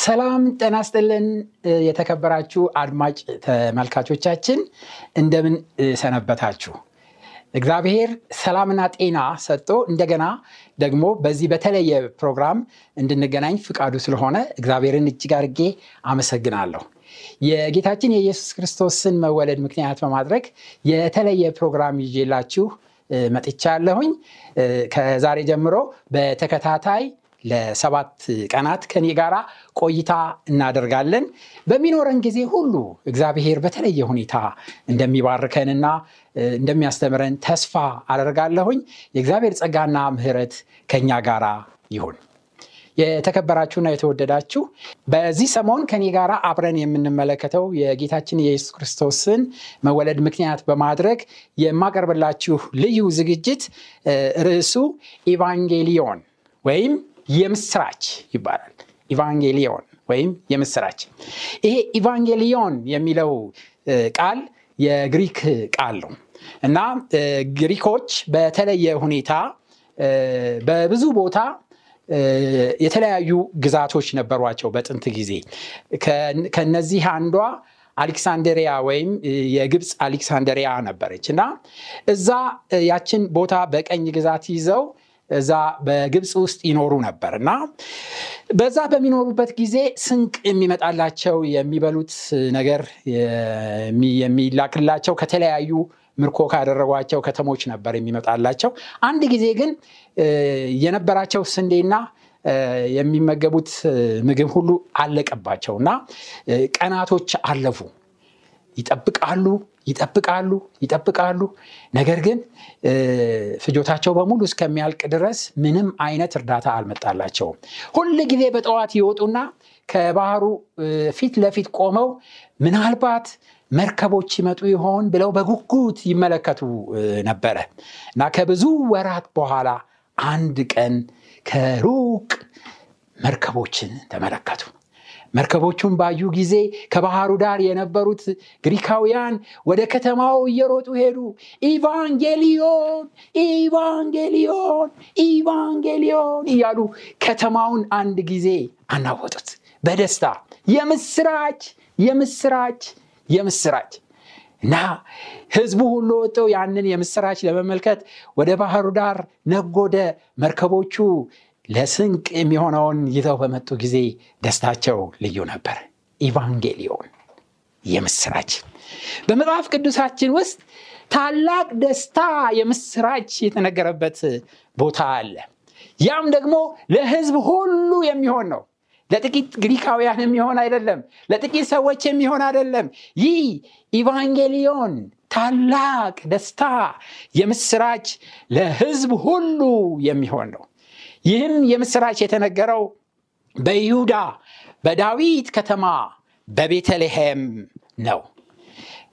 ሰላም ጤና ይስጥልን የተከበራችሁ አድማጭ ተመልካቾቻችን እንደምን ሰነበታችሁ? እግዚአብሔር ሰላምና ጤና ሰጥቶ እንደገና ደግሞ በዚህ በተለየ ፕሮግራም እንድንገናኝ ፍቃዱ ስለሆነ እግዚአብሔርን እጅግ አድርጌ አመሰግናለሁ። የጌታችን የኢየሱስ ክርስቶስን መወለድ ምክንያት በማድረግ የተለየ ፕሮግራም ይዤላችሁ መጥቻለሁኝ። ከዛሬ ጀምሮ በተከታታይ ለሰባት ቀናት ከኔ ጋራ ቆይታ እናደርጋለን። በሚኖረን ጊዜ ሁሉ እግዚአብሔር በተለየ ሁኔታ እንደሚባርከንና እንደሚያስተምረን ተስፋ አደርጋለሁኝ። የእግዚአብሔር ጸጋና ምህረት ከኛ ጋራ ይሁን የተከበራችሁና የተወደዳችሁ በዚህ ሰሞን ከኔ ጋር አብረን የምንመለከተው የጌታችን የኢየሱስ ክርስቶስን መወለድ ምክንያት በማድረግ የማቀርብላችሁ ልዩ ዝግጅት ርዕሱ ኢቫንጌሊዮን ወይም የምስራች ይባላል። ኢቫንጌሊዮን ወይም የምስራች። ይሄ ኢቫንጌሊዮን የሚለው ቃል የግሪክ ቃል ነው። እና ግሪኮች በተለየ ሁኔታ በብዙ ቦታ የተለያዩ ግዛቶች ነበሯቸው በጥንት ጊዜ። ከነዚህ አንዷ አሌክሳንደሪያ ወይም የግብፅ አሌክሳንደሪያ ነበረች እና እዛ ያችን ቦታ በቀኝ ግዛት ይዘው እዛ በግብፅ ውስጥ ይኖሩ ነበር እና በዛ በሚኖሩበት ጊዜ ስንቅ የሚመጣላቸው የሚበሉት ነገር የሚላክላቸው ከተለያዩ ምርኮ ካደረጓቸው ከተሞች ነበር የሚመጣላቸው። አንድ ጊዜ ግን የነበራቸው ስንዴና የሚመገቡት ምግብ ሁሉ አለቀባቸው እና ቀናቶች አለፉ። ይጠብቃሉ ይጠብቃሉ ይጠብቃሉ። ነገር ግን ፍጆታቸው በሙሉ እስከሚያልቅ ድረስ ምንም አይነት እርዳታ አልመጣላቸውም። ሁል ጊዜ በጠዋት ይወጡና ከባህሩ ፊት ለፊት ቆመው ምናልባት መርከቦች ይመጡ ይሆን ብለው በጉጉት ይመለከቱ ነበረ እና ከብዙ ወራት በኋላ አንድ ቀን ከሩቅ መርከቦችን ተመለከቱ። መርከቦቹን ባዩ ጊዜ ከባህሩ ዳር የነበሩት ግሪካውያን ወደ ከተማው እየሮጡ ሄዱ። ኢቫንጌሊዮን ኢቫንጌሊዮን ኢቫንጌሊዮን እያሉ ከተማውን አንድ ጊዜ አናወጡት። በደስታ የምስራች የምስራች የምስራች እና ህዝቡ ሁሉ ወጥተው ያንን የምስራች ለመመልከት ወደ ባህሩ ዳር ነጎደ መርከቦቹ ለስንቅ የሚሆነውን ይዘው በመጡ ጊዜ ደስታቸው ልዩ ነበር። ኢቫንጌሊዮን የምስራች በመጽሐፍ ቅዱሳችን ውስጥ ታላቅ ደስታ የምስራች የተነገረበት ቦታ አለ። ያም ደግሞ ለህዝብ ሁሉ የሚሆን ነው ለጥቂት ግሪካውያን የሚሆን አይደለም ለጥቂት ሰዎች የሚሆን አይደለም። ይህ ኢቫንጌሊዮን ታላቅ ደስታ የምስራች ለህዝብ ሁሉ የሚሆን ነው። ይህም የምስራች የተነገረው በይሁዳ በዳዊት ከተማ በቤተልሔም ነው።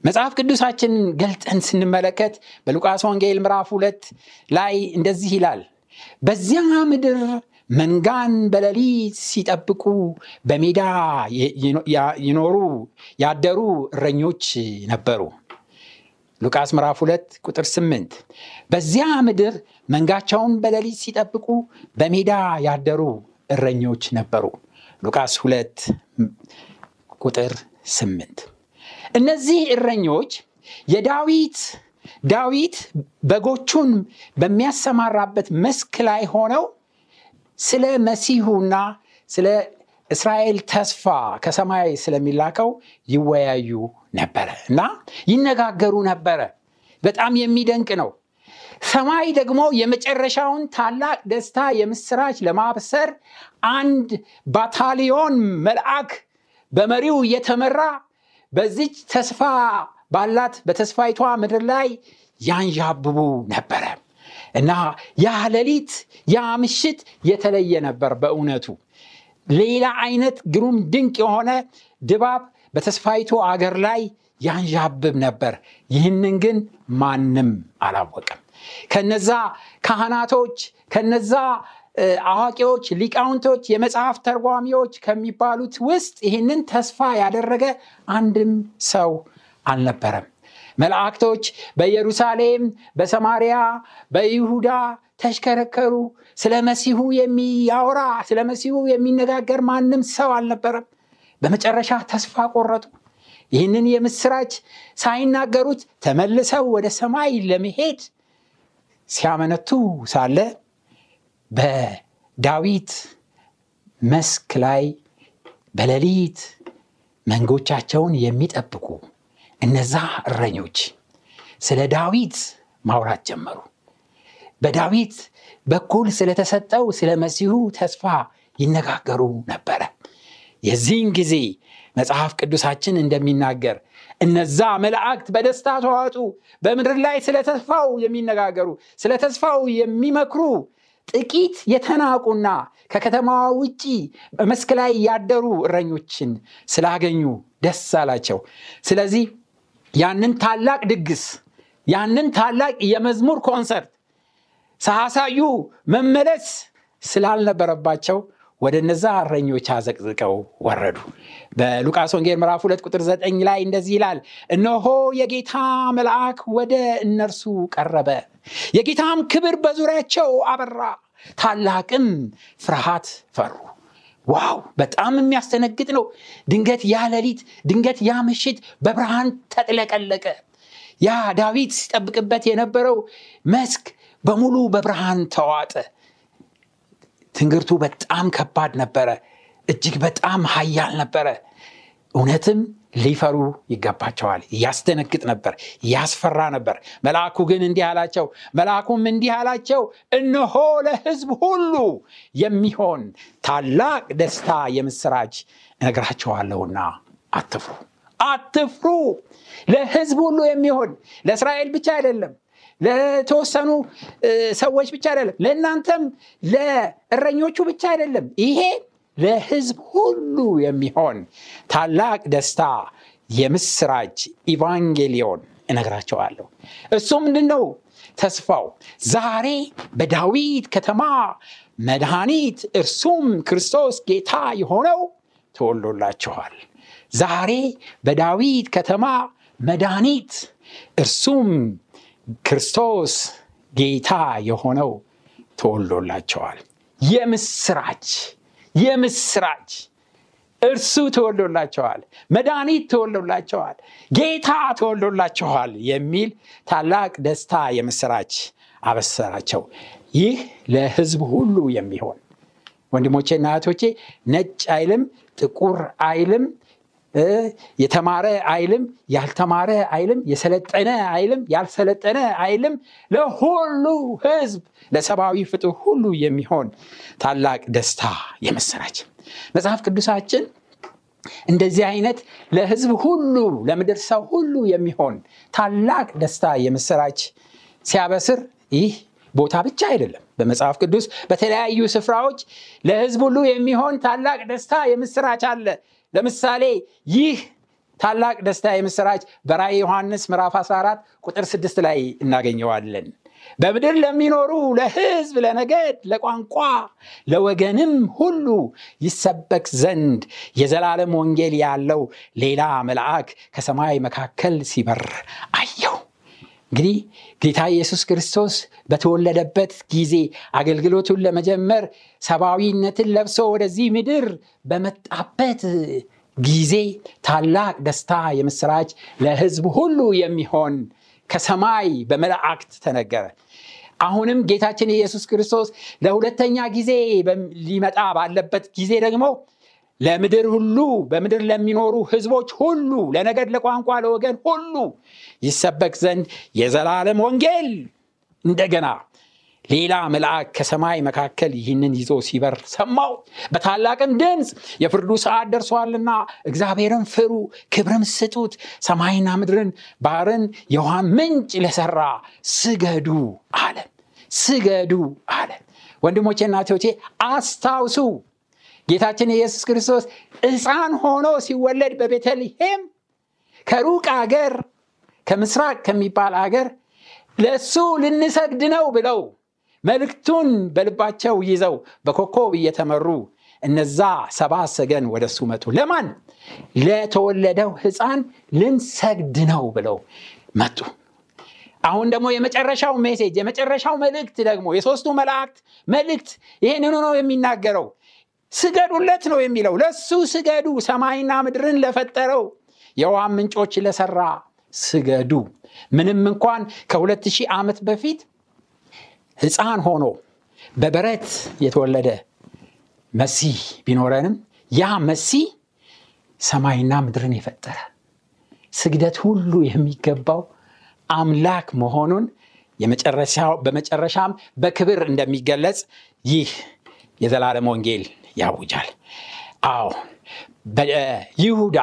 መጽሐፍ ቅዱሳችን ገልጠን ስንመለከት በሉቃስ ወንጌል ምዕራፍ ሁለት ላይ እንደዚህ ይላል በዚያ ምድር መንጋን በሌሊት ሲጠብቁ በሜዳ ይኖሩ ያደሩ እረኞች ነበሩ። ሉቃስ ምዕራፍ 2 ቁጥር 8 በዚያ ምድር መንጋቸውን በሌሊት ሲጠብቁ በሜዳ ያደሩ እረኞች ነበሩ። ሉቃስ 2 ቁጥር 8 እነዚህ እረኞች የዳዊት ዳዊት በጎቹን በሚያሰማራበት መስክ ላይ ሆነው ስለ መሲሁና ስለ እስራኤል ተስፋ ከሰማይ ስለሚላከው ይወያዩ ነበረ እና ይነጋገሩ ነበረ። በጣም የሚደንቅ ነው። ሰማይ ደግሞ የመጨረሻውን ታላቅ ደስታ የምስራች ለማብሰር አንድ ባታሊዮን መልአክ በመሪው እየተመራ በዚች ተስፋ ባላት በተስፋይቷ ምድር ላይ ያንዣብቡ ነበረ እና ያ ሌሊት ያ ምሽት የተለየ ነበር በእውነቱ። ሌላ አይነት ግሩም ድንቅ የሆነ ድባብ በተስፋይቱ አገር ላይ ያንዣብብ ነበር። ይህንን ግን ማንም አላወቅም ከነዛ ካህናቶች ከነዛ አዋቂዎች ሊቃውንቶች የመጽሐፍ ተርጓሚዎች ከሚባሉት ውስጥ ይህንን ተስፋ ያደረገ አንድም ሰው አልነበረም መላእክቶች በኢየሩሳሌም በሰማሪያ በይሁዳ ተሽከረከሩ። ስለ መሲሁ የሚያወራ ስለ መሲሁ የሚነጋገር ማንም ሰው አልነበረም። በመጨረሻ ተስፋ ቆረጡ። ይህንን የምስራች ሳይናገሩት ተመልሰው ወደ ሰማይ ለመሄድ ሲያመነቱ ሳለ በዳዊት መስክ ላይ በሌሊት መንጎቻቸውን የሚጠብቁ እነዛ እረኞች ስለ ዳዊት ማውራት ጀመሩ። በዳዊት በኩል ስለተሰጠው ስለ መሲሁ ተስፋ ይነጋገሩ ነበረ። የዚህን ጊዜ መጽሐፍ ቅዱሳችን እንደሚናገር እነዛ መላእክት በደስታ ተዋጡ በምድር ላይ ስለ ተስፋው የሚነጋገሩ ስለ ተስፋው የሚመክሩ ጥቂት የተናቁና ከከተማዋ ውጪ በመስክ ላይ ያደሩ እረኞችን ስላገኙ ደስ አላቸው። ስለዚህ ያንን ታላቅ ድግስ ያንን ታላቅ የመዝሙር ኮንሰርት ሳያሳዩ መመለስ ስላልነበረባቸው ወደ እነዛ እረኞች አዘቅዝቀው ወረዱ። በሉቃስ ወንጌል ምዕራፍ 2 ቁጥር 9 ላይ እንደዚህ ይላል እነሆ የጌታ መልአክ ወደ እነርሱ ቀረበ። የጌታም ክብር በዙሪያቸው አበራ። ታላቅም ፍርሃት ፈሩ ዋው! በጣም የሚያስተነግጥ ነው። ድንገት ያ ሌሊት ድንገት ያ ምሽት በብርሃን ተጥለቀለቀ። ያ ዳዊት ሲጠብቅበት የነበረው መስክ በሙሉ በብርሃን ተዋጠ። ትንግርቱ በጣም ከባድ ነበረ። እጅግ በጣም ሀያል ነበረ። እውነትም ሊፈሩ ይገባቸዋል። ያስደነግጥ ነበር ያስፈራ ነበር። መልአኩ ግን እንዲህ አላቸው መልአኩም እንዲህ አላቸው እነሆ ለህዝብ ሁሉ የሚሆን ታላቅ ደስታ የምስራች እነግራቸዋለሁና አትፍሩ አትፍሩ። ለህዝብ ሁሉ የሚሆን ለእስራኤል ብቻ አይደለም ለተወሰኑ ሰዎች ብቻ አይደለም ለእናንተም ለእረኞቹ ብቻ አይደለም። ይሄ ለህዝብ ሁሉ የሚሆን ታላቅ ደስታ የምስራች ኢቫንጌሊዮን እነግራቸዋለሁ። እሱ ምንድን ነው ተስፋው ዛሬ በዳዊት ከተማ መድኃኒት እርሱም ክርስቶስ ጌታ የሆነው ተወሎላችኋል ዛሬ በዳዊት ከተማ መድኃኒት እርሱም ክርስቶስ ጌታ የሆነው ተወልዶላቸዋል። የምስራች የምስራች! እርሱ ተወልዶላቸዋል መድኃኒት ተወልዶላቸዋል ጌታ ተወልዶላቸዋል የሚል ታላቅ ደስታ የምስራች አበሰራቸው። ይህ ለህዝብ ሁሉ የሚሆን ወንድሞቼና እህቶቼ ነጭ አይልም ጥቁር አይልም የተማረ አይልም ያልተማረ አይልም የሰለጠነ አይልም ያልሰለጠነ አይልም። ለሁሉ ህዝብ ለሰብአዊ ፍጡር ሁሉ የሚሆን ታላቅ ደስታ የመሰራች መጽሐፍ ቅዱሳችን እንደዚህ አይነት ለህዝብ ሁሉ ለምድር ሰው ሁሉ የሚሆን ታላቅ ደስታ የምስራች ሲያበስር ይህ ቦታ ብቻ አይደለም። በመጽሐፍ ቅዱስ በተለያዩ ስፍራዎች ለህዝብ ሁሉ የሚሆን ታላቅ ደስታ የምስራች አለ ለምሳሌ ይህ ታላቅ ደስታ የምስራች በራእይ ዮሐንስ ምዕራፍ 14 ቁጥር 6 ላይ እናገኘዋለን። በምድር ለሚኖሩ ለህዝብ ለነገድ ለቋንቋ ለወገንም ሁሉ ይሰበክ ዘንድ የዘላለም ወንጌል ያለው ሌላ መልአክ ከሰማይ መካከል ሲበር አየው እንግዲህ ጌታ ኢየሱስ ክርስቶስ በተወለደበት ጊዜ አገልግሎቱን ለመጀመር ሰብአዊነትን ለብሶ ወደዚህ ምድር በመጣበት ጊዜ ታላቅ ደስታ የምስራች ለህዝብ ሁሉ የሚሆን ከሰማይ በመላእክት ተነገረ። አሁንም ጌታችን ኢየሱስ ክርስቶስ ለሁለተኛ ጊዜ ሊመጣ ባለበት ጊዜ ደግሞ ለምድር ሁሉ በምድር ለሚኖሩ ህዝቦች ሁሉ ለነገድ ለቋንቋ ለወገን ሁሉ ይሰበክ ዘንድ የዘላለም ወንጌል እንደገና ሌላ መልአክ ከሰማይ መካከል ይህንን ይዞ ሲበር ሰማው። በታላቅም ድምፅ የፍርዱ ሰዓት ደርሷልና እግዚአብሔርን ፍሩ፣ ክብርም ስጡት፣ ሰማይና ምድርን ባህርን የውሃ ምንጭ ለሰራ ስገዱ አለ። ስገዱ አለ። ወንድሞቼ እና እህቶቼ አስታውሱ ጌታችን ኢየሱስ ክርስቶስ ሕፃን ሆኖ ሲወለድ በቤተልሔም ከሩቅ አገር ከምስራቅ ከሚባል አገር ለእሱ ልንሰግድ ነው ብለው መልእክቱን በልባቸው ይዘው በኮከብ እየተመሩ እነዛ ሰባ ሰገን ወደ እሱ መጡ። ለማን? ለተወለደው ሕፃን ልንሰግድ ነው ብለው መጡ። አሁን ደግሞ የመጨረሻው message የመጨረሻው መልእክት ደግሞ የሶስቱ መላእክት መልእክት ይህንኑ ነው የሚናገረው። ስገዱለት ነው የሚለው። ለሱ ስገዱ፣ ሰማይና ምድርን ለፈጠረው የውሃ ምንጮች ለሰራ ስገዱ። ምንም እንኳን ከሁለት ሺህ ዓመት በፊት ሕፃን ሆኖ በበረት የተወለደ መሲህ ቢኖረንም ያ መሲህ ሰማይና ምድርን የፈጠረ ስግደት ሁሉ የሚገባው አምላክ መሆኑን በመጨረሻም በክብር እንደሚገለጽ ይህ የዘላለም ወንጌል ያውጃል። አዎ በይሁዳ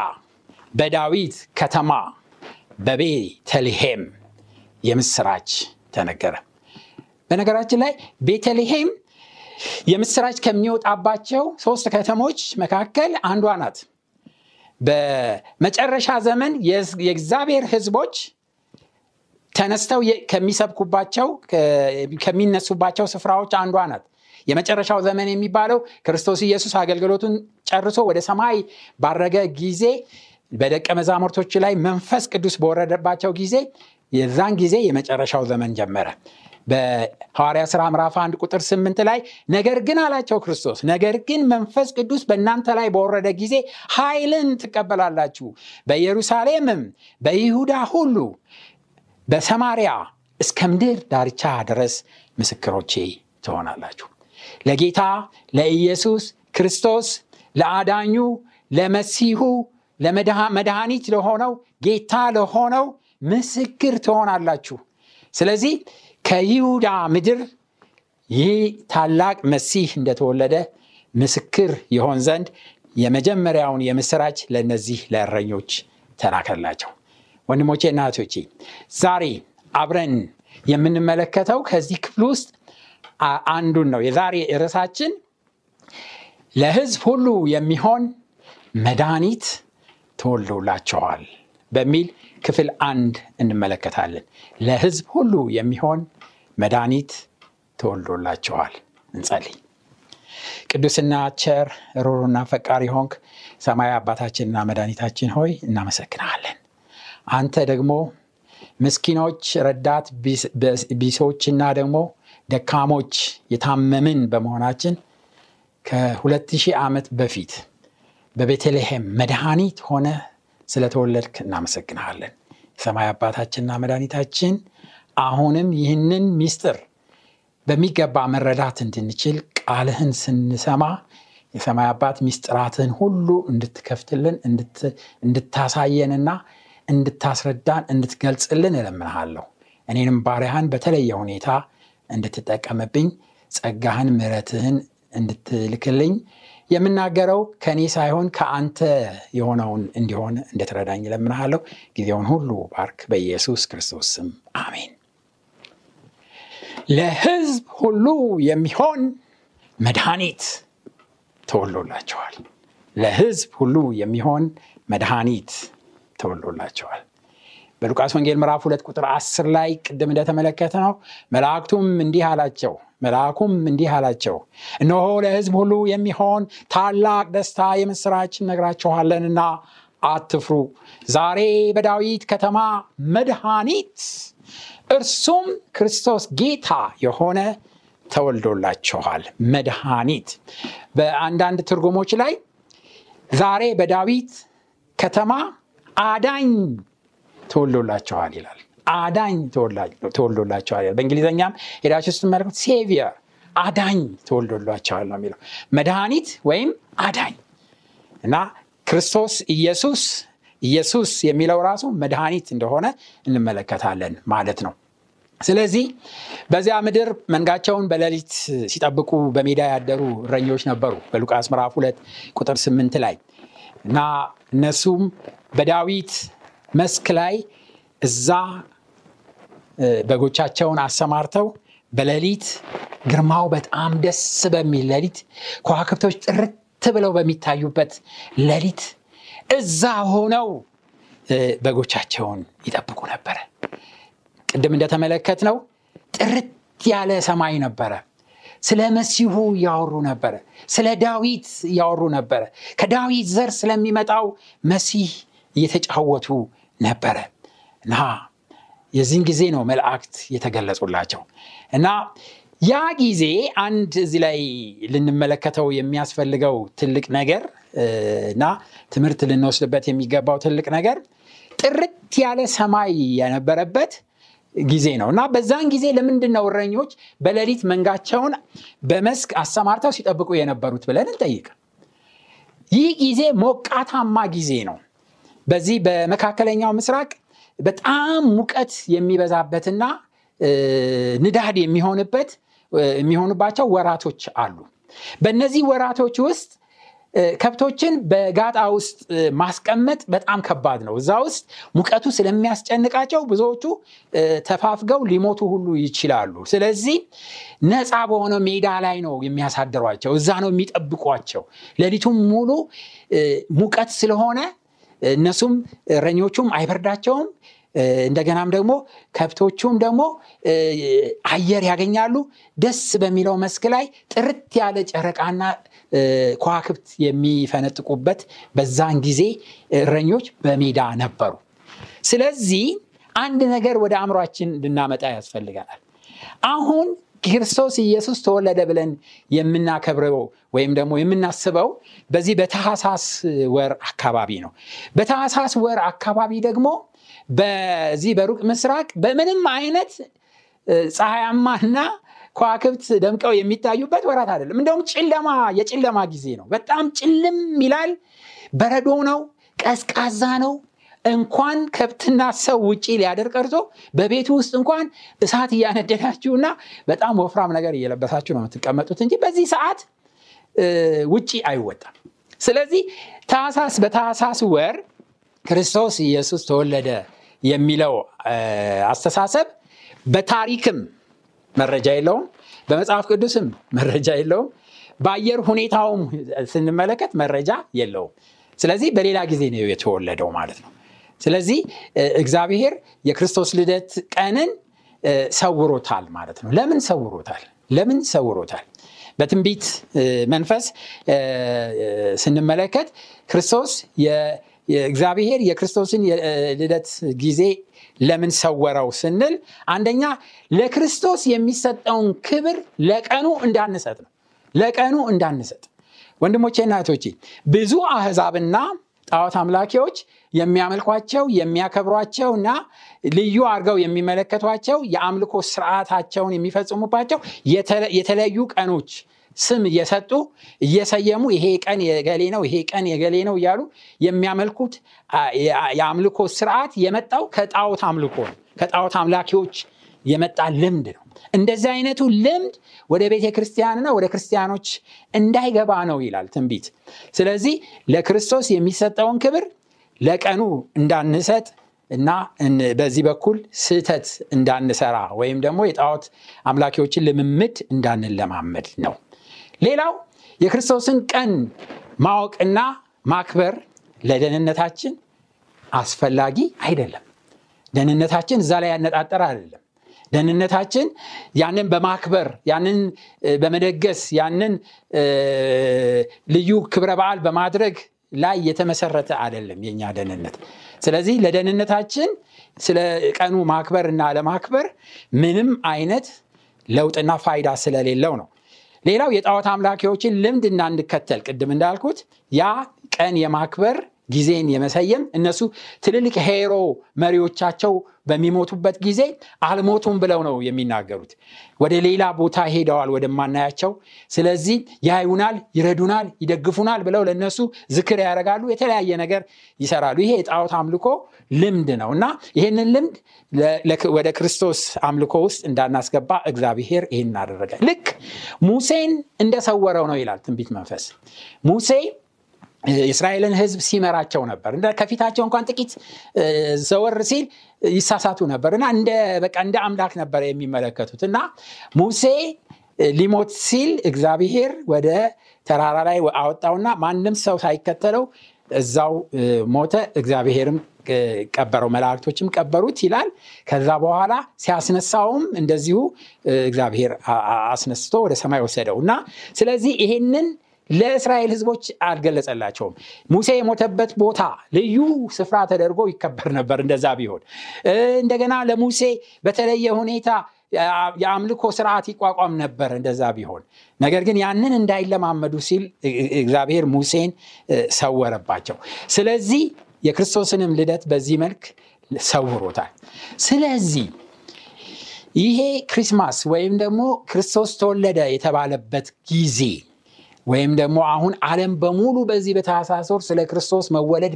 በዳዊት ከተማ በቤተልሔም የምስራች ተነገረ። በነገራችን ላይ ቤተልሔም የምስራች ከሚወጣባቸው ሶስት ከተሞች መካከል አንዷ ናት። በመጨረሻ ዘመን የእግዚአብሔር ሕዝቦች ተነስተው ከሚሰብኩባቸው ከሚነሱባቸው ስፍራዎች አንዷ ናት። የመጨረሻው ዘመን የሚባለው ክርስቶስ ኢየሱስ አገልግሎቱን ጨርሶ ወደ ሰማይ ባረገ ጊዜ በደቀ መዛሙርቶች ላይ መንፈስ ቅዱስ በወረደባቸው ጊዜ የዛን ጊዜ የመጨረሻው ዘመን ጀመረ። በሐዋርያ ሥራ ምዕራፍ 1 ቁጥር 8 ላይ ነገር ግን አላቸው ክርስቶስ፣ ነገር ግን መንፈስ ቅዱስ በእናንተ ላይ በወረደ ጊዜ ኃይልን ትቀበላላችሁ፣ በኢየሩሳሌምም በይሁዳ ሁሉ በሰማሪያ እስከ ምድር ዳርቻ ድረስ ምስክሮቼ ትሆናላችሁ። ለጌታ ለኢየሱስ ክርስቶስ ለአዳኙ ለመሲሁ ለመድኃኒት ለሆነው ጌታ ለሆነው ምስክር ትሆናላችሁ። ስለዚህ ከይሁዳ ምድር ይህ ታላቅ መሲህ እንደተወለደ ምስክር ይሆን ዘንድ የመጀመሪያውን የምስራች ለእነዚህ ለእረኞች ተላከላቸው። ወንድሞቼ እና እህቶቼ ዛሬ አብረን የምንመለከተው ከዚህ ክፍል ውስጥ አንዱን ነው። የዛሬ ርዕሳችን ለሕዝብ ሁሉ የሚሆን መድኃኒት ተወልዶላቸዋል በሚል ክፍል አንድ እንመለከታለን። ለሕዝብ ሁሉ የሚሆን መድኃኒት ተወልዶላቸዋል። እንጸልይ። ቅዱስና ቸር ሩሩና ፈቃሪ ሆንክ ሰማያዊ አባታችንና መድኃኒታችን ሆይ እናመሰግናለን። አንተ ደግሞ ምስኪኖች፣ ረዳት ቢሶችና ደግሞ ደካሞች የታመምን በመሆናችን ከሁለት ሺህ ዓመት በፊት በቤተልሔም መድኃኒት ሆነ ስለተወለድክ እናመሰግንሃለን። የሰማይ አባታችንና መድኃኒታችን አሁንም ይህንን ሚስጥር በሚገባ መረዳት እንድንችል ቃልህን ስንሰማ የሰማይ አባት ሚስጥራትህን ሁሉ እንድትከፍትልን እንድታሳየንና እንድታስረዳን እንድትገልጽልን እለምንሃለሁ። እኔንም ባሪያህን በተለየ ሁኔታ እንድትጠቀምብኝ ጸጋህን ምሕረትህን እንድትልክልኝ የምናገረው ከእኔ ሳይሆን ከአንተ የሆነውን እንዲሆን እንድትረዳኝ እለምንሃለሁ። ጊዜውን ሁሉ ባርክ፣ በኢየሱስ ክርስቶስ ስም አሜን። ለሕዝብ ሁሉ የሚሆን መድኃኒት ተወሎላቸዋል። ለሕዝብ ሁሉ የሚሆን መድኃኒት ተወሎላቸዋል። በሉቃስ ወንጌል ምዕራፍ ሁለት ቁጥር አስር ላይ ቅድም እንደተመለከተ ነው መላእክቱም እንዲህ አላቸው መልአኩም እንዲህ አላቸው እነሆ ለሕዝብ ሁሉ የሚሆን ታላቅ ደስታ የምስራችን ነግራችኋለንና አትፍሩ። ዛሬ በዳዊት ከተማ መድኃኒት እርሱም ክርስቶስ ጌታ የሆነ ተወልዶላችኋል። መድኃኒት በአንዳንድ ትርጉሞች ላይ ዛሬ በዳዊት ከተማ አዳኝ ተወልዶላችኋል ይላል። አዳኝ ተወልዶላቸዋል። በእንግሊዝኛም ሄዳችሁ ስትመለከቱ ሴቪየር አዳኝ ተወልዶላቸዋል ነው የሚለው መድኃኒት ወይም አዳኝ እና ክርስቶስ ኢየሱስ ኢየሱስ የሚለው ራሱ መድኃኒት እንደሆነ እንመለከታለን ማለት ነው። ስለዚህ በዚያ ምድር መንጋቸውን በሌሊት ሲጠብቁ በሜዳ ያደሩ እረኞች ነበሩ በሉቃስ ምዕራፍ ሁለት ቁጥር ስምንት ላይ እና እነሱም በዳዊት መስክ ላይ እዛ በጎቻቸውን አሰማርተው በሌሊት ግርማው በጣም ደስ በሚል ሌሊት ከዋክብቶች ጥርት ብለው በሚታዩበት ሌሊት እዛ ሆነው በጎቻቸውን ይጠብቁ ነበረ። ቅድም እንደተመለከት ነው ጥርት ያለ ሰማይ ነበረ። ስለ መሲሁ እያወሩ ነበረ። ስለ ዳዊት እያወሩ ነበረ። ከዳዊት ዘር ስለሚመጣው መሲህ እየተጫወቱ ነበረ እና የዚህን ጊዜ ነው መላእክት የተገለጹላቸው እና ያ ጊዜ አንድ እዚህ ላይ ልንመለከተው የሚያስፈልገው ትልቅ ነገር እና ትምህርት ልንወስድበት የሚገባው ትልቅ ነገር ጥርት ያለ ሰማይ የነበረበት ጊዜ ነው እና በዛን ጊዜ ለምንድን ነው እረኞች በሌሊት መንጋቸውን በመስክ አሰማርተው ሲጠብቁ የነበሩት ብለን እንጠይቅ። ይህ ጊዜ ሞቃታማ ጊዜ ነው። በዚህ በመካከለኛው ምስራቅ በጣም ሙቀት የሚበዛበትና ንዳድ የሚሆንበት የሚሆኑባቸው ወራቶች አሉ። በእነዚህ ወራቶች ውስጥ ከብቶችን በጋጣ ውስጥ ማስቀመጥ በጣም ከባድ ነው። እዛ ውስጥ ሙቀቱ ስለሚያስጨንቃቸው ብዙዎቹ ተፋፍገው ሊሞቱ ሁሉ ይችላሉ። ስለዚህ ነፃ በሆነ ሜዳ ላይ ነው የሚያሳድሯቸው። እዛ ነው የሚጠብቋቸው። ሌሊቱም ሙሉ ሙቀት ስለሆነ እነሱም እረኞቹም አይበርዳቸውም። እንደገናም ደግሞ ከብቶቹም ደግሞ አየር ያገኛሉ። ደስ በሚለው መስክ ላይ ጥርት ያለ ጨረቃና ከዋክብት የሚፈነጥቁበት በዛን ጊዜ እረኞች በሜዳ ነበሩ። ስለዚህ አንድ ነገር ወደ አእምሯችን ልናመጣ ያስፈልገናል። አሁን ክርስቶስ ኢየሱስ ተወለደ ብለን የምናከብረው ወይም ደግሞ የምናስበው በዚህ በታህሳስ ወር አካባቢ ነው። በታህሳስ ወር አካባቢ ደግሞ በዚህ በሩቅ ምስራቅ በምንም አይነት ፀሐያማና ከዋክብት ደምቀው የሚታዩበት ወራት አይደለም። እንደውም ጨለማ የጨለማ ጊዜ ነው። በጣም ጭልም ይላል። በረዶ ነው። ቀዝቃዛ ነው። እንኳን ከብትና ሰው ውጪ ሊያደር ቀርቶ በቤቱ ውስጥ እንኳን እሳት እያነደዳችሁና በጣም ወፍራም ነገር እየለበሳችሁ ነው የምትቀመጡት እንጂ በዚህ ሰዓት ውጪ አይወጣም። ስለዚህ ታህሳስ በታህሳስ ወር ክርስቶስ ኢየሱስ ተወለደ የሚለው አስተሳሰብ በታሪክም መረጃ የለውም፣ በመጽሐፍ ቅዱስም መረጃ የለውም፣ በአየር ሁኔታውም ስንመለከት መረጃ የለውም። ስለዚህ በሌላ ጊዜ ነው የተወለደው ማለት ነው። ስለዚህ እግዚአብሔር የክርስቶስ ልደት ቀንን ሰውሮታል ማለት ነው። ለምን ሰውሮታል? ለምን ሰውሮታል? በትንቢት መንፈስ ስንመለከት ክርስቶስ እግዚአብሔር የክርስቶስን የልደት ጊዜ ለምን ሰወረው ስንል አንደኛ ለክርስቶስ የሚሰጠውን ክብር ለቀኑ እንዳንሰጥ ነው። ለቀኑ እንዳንሰጥ ወንድሞቼና እህቶቼ ብዙ አህዛብና ጣዖት አምላኪዎች የሚያመልኳቸው የሚያከብሯቸው እና ልዩ አድርገው የሚመለከቷቸው የአምልኮ ስርዓታቸውን የሚፈጽሙባቸው የተለያዩ ቀኖች ስም እየሰጡ እየሰየሙ ይሄ ቀን የገሌ ነው፣ ይሄ ቀን የገሌ ነው እያሉ የሚያመልኩት የአምልኮ ስርዓት የመጣው ከጣዖት አምልኮ ከጣዖት አምላኪዎች የመጣ ልምድ ነው። እንደዚህ አይነቱ ልምድ ወደ ቤተ ክርስቲያንና ወደ ክርስቲያኖች እንዳይገባ ነው ይላል ትንቢት። ስለዚህ ለክርስቶስ የሚሰጠውን ክብር ለቀኑ እንዳንሰጥ እና በዚህ በኩል ስህተት እንዳንሰራ ወይም ደግሞ የጣዖት አምላኪዎችን ልምምድ እንዳንለማመድ ነው። ሌላው የክርስቶስን ቀን ማወቅና ማክበር ለደህንነታችን አስፈላጊ አይደለም። ደህንነታችን እዛ ላይ ያነጣጠረ አይደለም። ደህንነታችን ያንን በማክበር ያንን በመደገስ ያንን ልዩ ክብረ በዓል በማድረግ ላይ የተመሰረተ አይደለም የኛ ደህንነት። ስለዚህ ለደህንነታችን ስለ ቀኑ ማክበር እና ለማክበር ምንም አይነት ለውጥና ፋይዳ ስለሌለው ነው። ሌላው የጣዖት አምላኪዎችን ልምድ እንዳንከተል ቅድም እንዳልኩት ያ ቀን የማክበር ጊዜን የመሰየም እነሱ ትልልቅ ሄሮ መሪዎቻቸው በሚሞቱበት ጊዜ አልሞቱም ብለው ነው የሚናገሩት። ወደ ሌላ ቦታ ሄደዋል ወደማናያቸው። ስለዚህ ያዩናል፣ ይረዱናል፣ ይደግፉናል ብለው ለነሱ ዝክር ያደርጋሉ፣ የተለያየ ነገር ይሰራሉ። ይሄ የጣዖት አምልኮ ልምድ ነው እና ይህንን ልምድ ወደ ክርስቶስ አምልኮ ውስጥ እንዳናስገባ እግዚአብሔር ይህን አደረገ። ልክ ሙሴን እንደሰወረው ነው ይላል ትንቢት መንፈስ ሙሴ የእስራኤልን ሕዝብ ሲመራቸው ነበር። ከፊታቸው እንኳን ጥቂት ዘወር ሲል ይሳሳቱ ነበር እና እንደ በቃ እንደ አምላክ ነበር የሚመለከቱት እና ሙሴ ሊሞት ሲል እግዚአብሔር ወደ ተራራ ላይ አወጣውና ማንም ሰው ሳይከተለው እዛው ሞተ። እግዚአብሔርም ቀበረው፣ መላእክቶችም ቀበሩት ይላል። ከዛ በኋላ ሲያስነሳውም እንደዚሁ እግዚአብሔር አስነስቶ ወደ ሰማይ ወሰደው እና ስለዚህ ይሄንን ለእስራኤል ህዝቦች አልገለጸላቸውም። ሙሴ የሞተበት ቦታ ልዩ ስፍራ ተደርጎ ይከበር ነበር። እንደዛ ቢሆን እንደገና ለሙሴ በተለየ ሁኔታ የአምልኮ ስርዓት ይቋቋም ነበር። እንደዛ ቢሆን ነገር ግን ያንን እንዳይለማመዱ ሲል እግዚአብሔር ሙሴን ሰወረባቸው። ስለዚህ የክርስቶስንም ልደት በዚህ መልክ ሰውሮታል። ስለዚህ ይሄ ክሪስማስ ወይም ደግሞ ክርስቶስ ተወለደ የተባለበት ጊዜ ወይም ደግሞ አሁን ዓለም በሙሉ በዚህ በታኅሳስ ወር ስለ ክርስቶስ መወለድ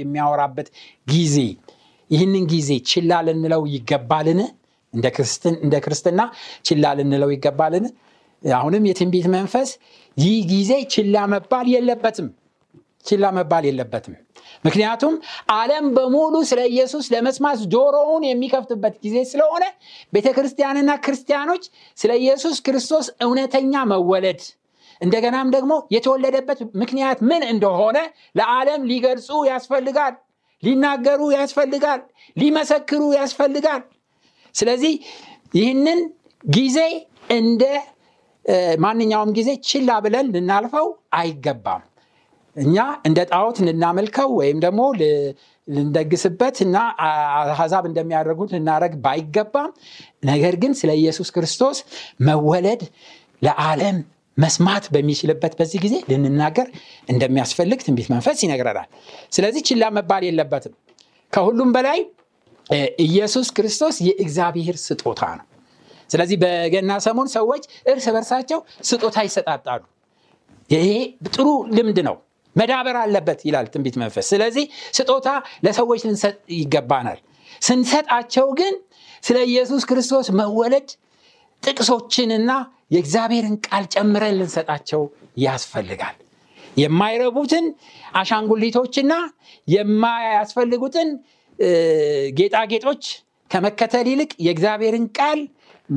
የሚያወራበት ጊዜ ይህንን ጊዜ ችላ ልንለው ይገባልን? እንደ ክርስትና ችላ ልንለው ይገባልን? አሁንም የትንቢት መንፈስ ይህ ጊዜ ችላ መባል የለበትም ችላ መባል የለበትም። ምክንያቱም ዓለም በሙሉ ስለ ኢየሱስ ለመስማት ጆሮውን የሚከፍትበት ጊዜ ስለሆነ ቤተ ክርስቲያንና ክርስቲያኖች ስለ ኢየሱስ ክርስቶስ እውነተኛ መወለድ እንደገናም ደግሞ የተወለደበት ምክንያት ምን እንደሆነ ለዓለም ሊገልጹ ያስፈልጋል፣ ሊናገሩ ያስፈልጋል፣ ሊመሰክሩ ያስፈልጋል። ስለዚህ ይህንን ጊዜ እንደ ማንኛውም ጊዜ ችላ ብለን ልናልፈው አይገባም። እኛ እንደ ጣዖት ልናመልከው ወይም ደግሞ ልንደግስበት እና አሕዛብ እንደሚያደርጉት ልናደረግ ባይገባም፣ ነገር ግን ስለ ኢየሱስ ክርስቶስ መወለድ ለዓለም መስማት በሚችልበት በዚህ ጊዜ ልንናገር እንደሚያስፈልግ ትንቢት መንፈስ ይነግረናል። ስለዚህ ችላ መባል የለበትም። ከሁሉም በላይ ኢየሱስ ክርስቶስ የእግዚአብሔር ስጦታ ነው። ስለዚህ በገና ሰሞን ሰዎች እርስ በርሳቸው ስጦታ ይሰጣጣሉ። ይሄ ጥሩ ልምድ ነው፣ መዳበር አለበት ይላል ትንቢት መንፈስ። ስለዚህ ስጦታ ለሰዎች ልንሰጥ ይገባናል። ስንሰጣቸው ግን ስለ ኢየሱስ ክርስቶስ መወለድ ጥቅሶችንና የእግዚአብሔርን ቃል ጨምረን ልንሰጣቸው ያስፈልጋል። የማይረቡትን አሻንጉሊቶችና የማያስፈልጉትን ጌጣጌጦች ከመከተል ይልቅ የእግዚአብሔርን ቃል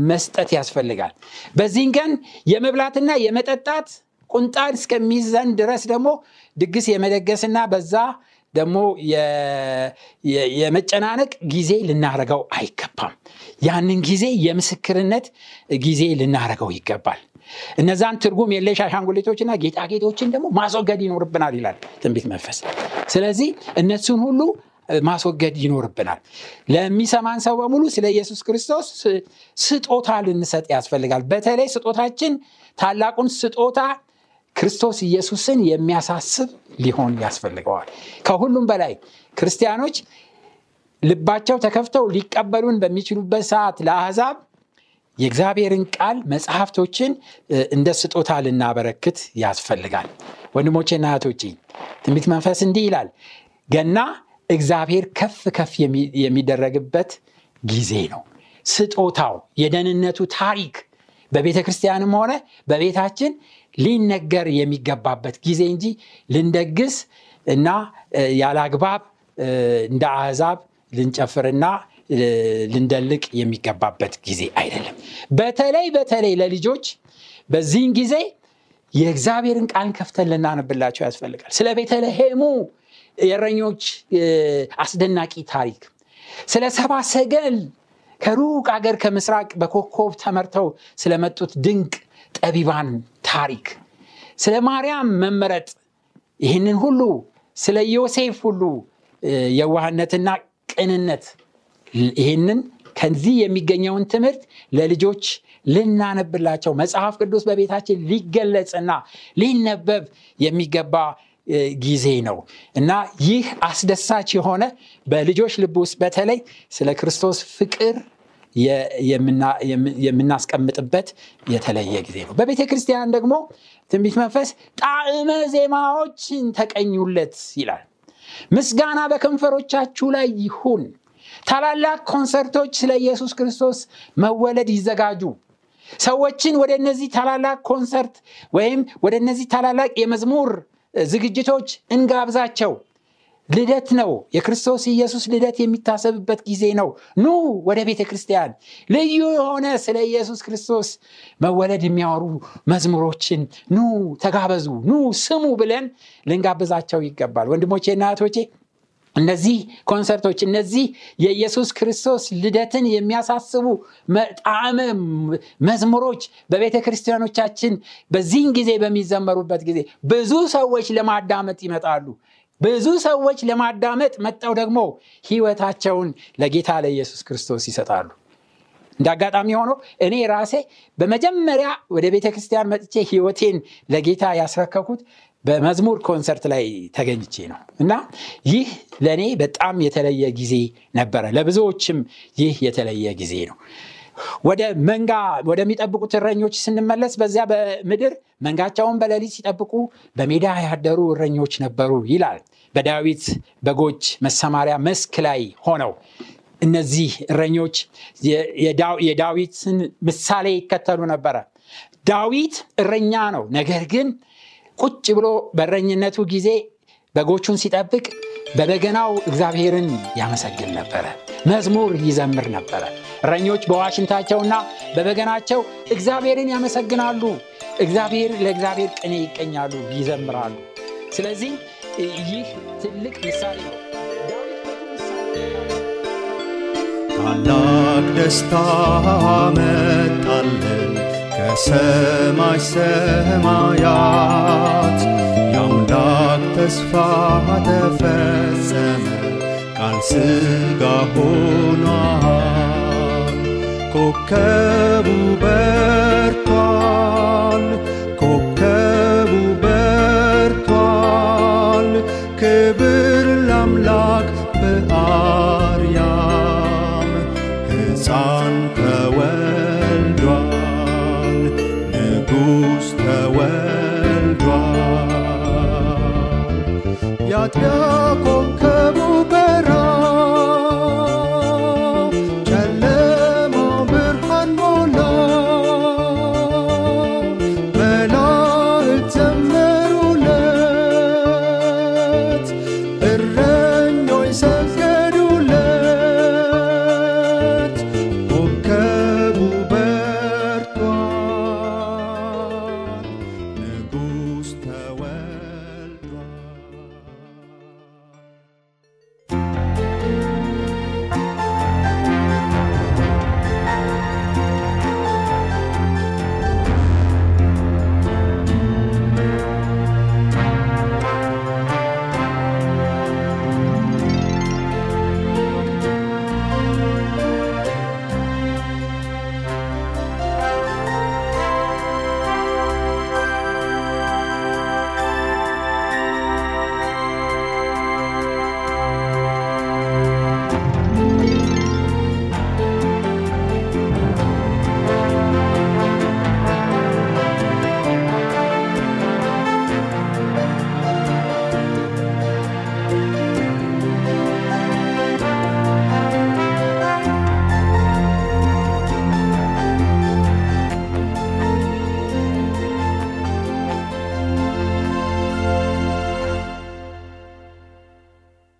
መስጠት ያስፈልጋል። በዚህን ቀን የመብላትና የመጠጣት ቁንጣን እስከሚይዘን ድረስ ደግሞ ድግስ የመደገስና በዛ ደግሞ የመጨናነቅ ጊዜ ልናረገው አይገባም። ያንን ጊዜ የምስክርነት ጊዜ ልናረገው ይገባል። እነዛን ትርጉም የለሽ አሻንጉሊቶችና ጌጣጌጦችን ደግሞ ማስወገድ ይኖርብናል ይላል ትንቢት መንፈስ። ስለዚህ እነሱን ሁሉ ማስወገድ ይኖርብናል። ለሚሰማን ሰው በሙሉ ስለ ኢየሱስ ክርስቶስ ስጦታ ልንሰጥ ያስፈልጋል። በተለይ ስጦታችን ታላቁን ስጦታ ክርስቶስ ኢየሱስን የሚያሳስብ ሊሆን ያስፈልገዋል። ከሁሉም በላይ ክርስቲያኖች ልባቸው ተከፍተው ሊቀበሉን በሚችሉበት ሰዓት ለአሕዛብ የእግዚአብሔርን ቃል መጽሐፍቶችን እንደ ስጦታ ልናበረክት ያስፈልጋል። ወንድሞቼና እህቶቼ ትንቢት መንፈስ እንዲህ ይላል፣ ገና እግዚአብሔር ከፍ ከፍ የሚደረግበት ጊዜ ነው። ስጦታው የደህንነቱ ታሪክ በቤተ ክርስቲያንም ሆነ በቤታችን ሊነገር የሚገባበት ጊዜ እንጂ ልንደግስ እና ያለ አግባብ እንደ አሕዛብ ልንጨፍርና ልንደልቅ የሚገባበት ጊዜ አይደለም። በተለይ በተለይ ለልጆች በዚህን ጊዜ የእግዚአብሔርን ቃል ከፍተን ልናነብላቸው ያስፈልጋል። ስለ ቤተልሔሙ የእረኞች አስደናቂ ታሪክ፣ ስለ ሰባ ሰገል ከሩቅ አገር ከምስራቅ በኮከብ ተመርተው ስለመጡት ድንቅ ጠቢባን ታሪክ፣ ስለ ማርያም መመረጥ፣ ይህንን ሁሉ ስለ ዮሴፍ ሁሉ የዋህነትና ቅንነት ይህንን ከዚህ የሚገኘውን ትምህርት ለልጆች ልናነብላቸው መጽሐፍ ቅዱስ በቤታችን ሊገለጽና ሊነበብ የሚገባ ጊዜ ነው እና ይህ አስደሳች የሆነ በልጆች ልብ ውስጥ በተለይ ስለ ክርስቶስ ፍቅር የምናስቀምጥበት የተለየ ጊዜ ነው። በቤተ ክርስቲያን ደግሞ ትንቢት መንፈስ ጣዕመ ዜማዎችን ተቀኙለት ይላል። ምስጋና በከንፈሮቻችሁ ላይ ይሁን። ታላላቅ ኮንሰርቶች ስለ ኢየሱስ ክርስቶስ መወለድ ይዘጋጁ። ሰዎችን ወደ እነዚህ ታላላቅ ኮንሰርት ወይም ወደ እነዚህ ታላላቅ የመዝሙር ዝግጅቶች እንጋብዛቸው። ልደት ነው። የክርስቶስ ኢየሱስ ልደት የሚታሰብበት ጊዜ ነው። ኑ ወደ ቤተ ክርስቲያን ልዩ የሆነ ስለ ኢየሱስ ክርስቶስ መወለድ የሚያወሩ መዝሙሮችን ኑ ተጋበዙ፣ ኑ ስሙ ብለን ልንጋብዛቸው ይገባል። ወንድሞቼና እህቶቼ እነዚህ ኮንሰርቶች እነዚህ የኢየሱስ ክርስቶስ ልደትን የሚያሳስቡ ጣዕመ መዝሙሮች በቤተ ክርስቲያኖቻችን በዚህን ጊዜ በሚዘመሩበት ጊዜ ብዙ ሰዎች ለማዳመጥ ይመጣሉ። ብዙ ሰዎች ለማዳመጥ መጠው ደግሞ ህይወታቸውን ለጌታ ለኢየሱስ ክርስቶስ ይሰጣሉ። እንደ አጋጣሚ ሆኖ እኔ ራሴ በመጀመሪያ ወደ ቤተ ክርስቲያን መጥቼ ህይወቴን ለጌታ ያስረከኩት በመዝሙር ኮንሰርት ላይ ተገኝቼ ነው እና ይህ ለእኔ በጣም የተለየ ጊዜ ነበረ። ለብዙዎችም ይህ የተለየ ጊዜ ነው። ወደ መንጋ ወደሚጠብቁት እረኞች ስንመለስ በዚያ በምድር መንጋቸውን በሌሊት ሲጠብቁ በሜዳ ያደሩ እረኞች ነበሩ ይላል። በዳዊት በጎች መሰማሪያ መስክ ላይ ሆነው እነዚህ እረኞች የዳዊትን ምሳሌ ይከተሉ ነበረ። ዳዊት እረኛ ነው። ነገር ግን ቁጭ ብሎ በእረኝነቱ ጊዜ በጎቹን ሲጠብቅ በበገናው እግዚአብሔርን ያመሰግን ነበረ። መዝሙር ይዘምር ነበረ። እረኞች በዋሽንታቸውና በበገናቸው እግዚአብሔርን ያመሰግናሉ። እግዚአብሔር ለእግዚአብሔር ቅኔ ይቀኛሉ፣ ይዘምራሉ። ስለዚህ ይህ ትልቅ ምሳሌ ነው። ታላቅ ደስታ መጣለን ከሰማይ ሰማያት ተስፋ ተፈጸመ ቃል ሥጋ ሆኗል ኮከቡ በርቷል